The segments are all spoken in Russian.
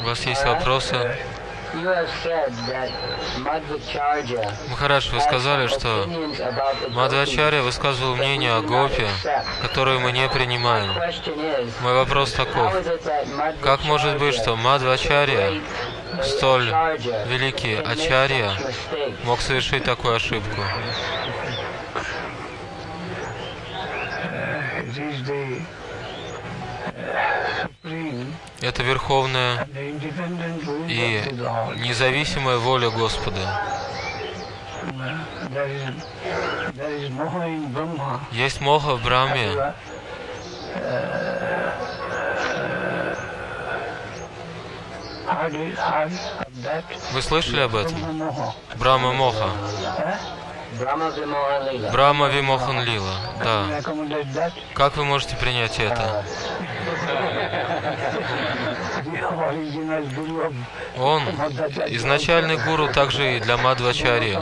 У вас есть вопросы? Махарадж, вы сказали, что Мадхачарья высказывал мнение о гопе, которое мы не принимаем. Мой вопрос таков. Как может быть, что Мадхачарья, столь великий Ачарья, мог совершить такую ошибку? It is the uh, supreme Это верховная и независимая воля Господа. Uh. Есть моха в Брахме, Uh? Вы слышали об этом? Брахма Моха. Брахма Вимохан Лила. Да. Как вы можете принять это? Он изначальный гуру также и для Мадвачари,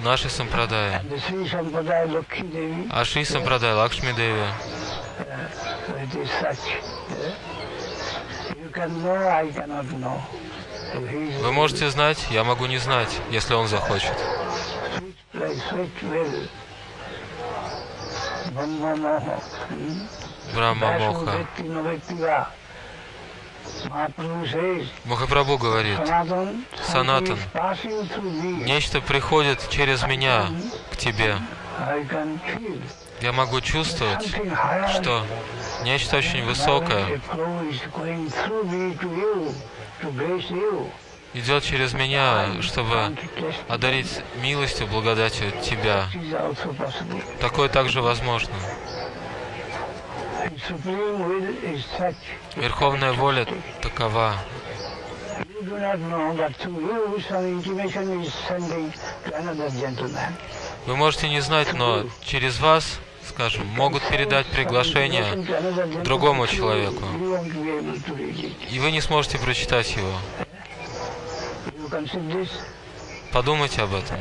нашей сампрадаи. А Шри Сампрадай Лакшми Деви. Вы можете знать, я могу не знать, если он захочет. Sweet place, sweet will. Brahma Moha. hmm? Брахма Vasu Моха. Vetti Novettiva. Mahaprabhu says, Махапрабху говорит, Санатан. нечто приходит через меня к тебе. Я могу чувствовать, что нечто очень высокое Идет через меня, чтобы одарить милостью, благодатью тебя. Такое также возможно. Верховная воля такова. Вы можете не знать, но через вас, скажем, могут передать приглашение, другому человеку. И вы не сможете прочитать его. Подумайте об этом.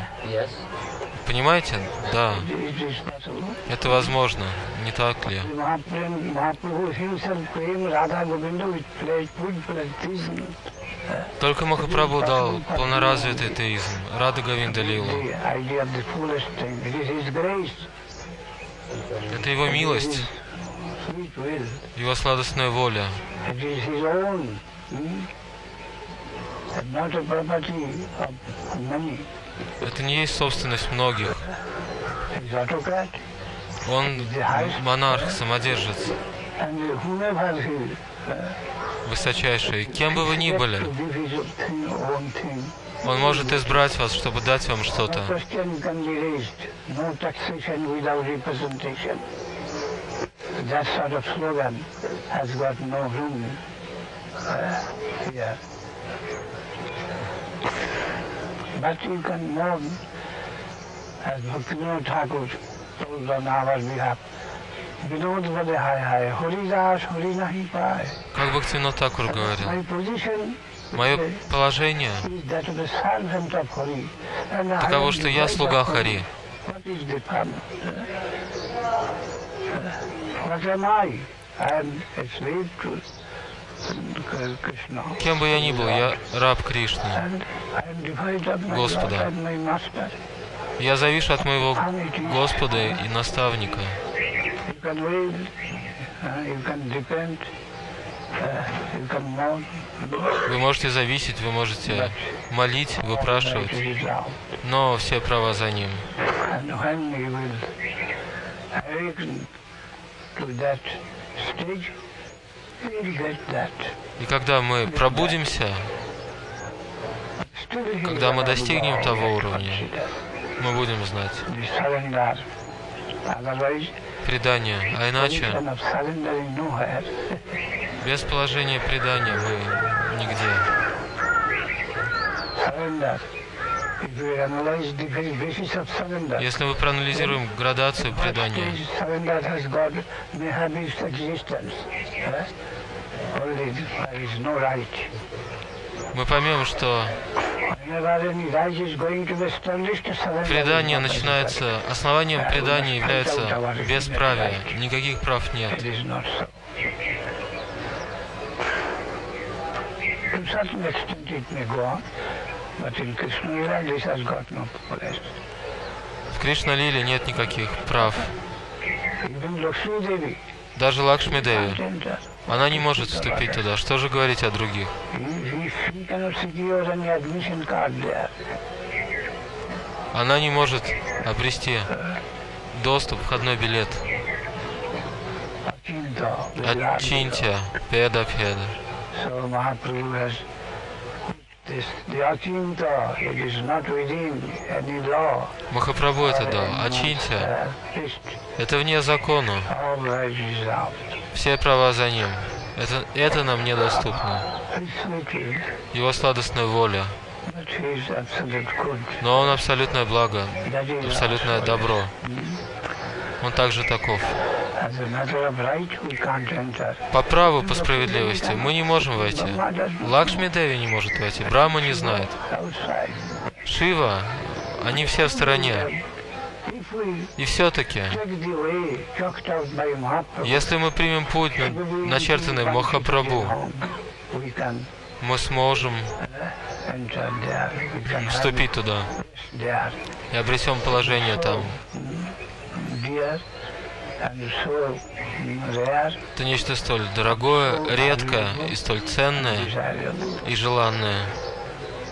Понимаете? Да, это возможно, не так ли? Только Махапрабху дал полноразвитый теизм, Рада Говинда Лилу. Это его милость, его сладостная воля. Это не есть собственность многих. Он монарх, самодержец, высочайший. Кем бы вы ни были, он может избрать вас, чтобы дать вам что-то. That sort of slogan has got no room uh, here. Mourn, as Bhaktivinoda Thakur told on our behalf, Vinod Vade Hai Hai, Hori Das, Hori Nahi Pai. Как Бхактивинод Такур говорил, мое положение таково, что я слуга. Хари. What am I? I am a slave to. Кем бы я ни был, я раб Кришны. Господа. Я завишу от моего Господа и наставника. Вы можете зависеть, вы можете молить, выпрашивать, но все права за ним. To that stage, И когда мы пробудимся, Когда мы достигнем того уровня, мы будем знать предание. А иначе, без положения предания мы нигде. Если мы проанализируем градацию предания, eh? Мы поймем, что Предание начинается, основанием предания является бесправие. Никаких прав нет. To place. В Кришна-лиле нет никаких прав. Даже Лакшми Деви, она не может вступить туда. Что же говорить о других? Она не может обрести доступ, входной билет. Ачинтия, Педа Педа. Махапрабху это дал. Ачинтия, это вне закона. Все права за ним. Это, это нам недоступно. Его сладостная воля. Но он абсолютное благо, абсолютное добро. Он также таков. По праву, по справедливости, мы не можем войти. Лакшми Деви не может войти, Брахма не знает. Шива, они все в стороне. И все-таки, если мы примем путь, на- начертанный Махапрабху, мы сможем вступить туда и обретем положение там. Это нечто столь дорогое, редкое и столь ценное и желанное.